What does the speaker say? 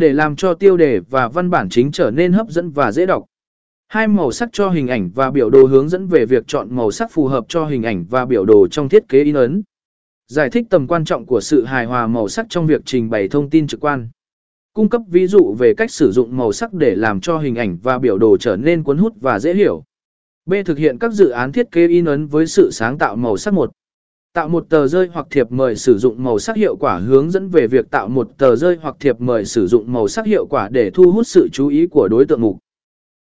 để làm cho tiêu đề và văn bản chính trở nên hấp dẫn và dễ đọc. Hai màu sắc cho hình ảnh và biểu đồ hướng dẫn về việc chọn màu sắc phù hợp cho hình ảnh và biểu đồ trong thiết kế in ấn. Giải thích tầm quan trọng của sự hài hòa màu sắc trong việc trình bày thông tin trực quan. Cung cấp ví dụ về cách sử dụng màu sắc để làm cho hình ảnh và biểu đồ trở nên cuốn hút và dễ hiểu. B. Thực hiện các dự án thiết kế in ấn với sự sáng tạo màu sắc một. Tạo một tờ rơi hoặc thiệp mời sử dụng màu sắc hiệu quả hướng dẫn về việc tạo một tờ rơi hoặc thiệp mời sử dụng màu sắc hiệu quả để thu hút sự chú ý của đối tượng mục.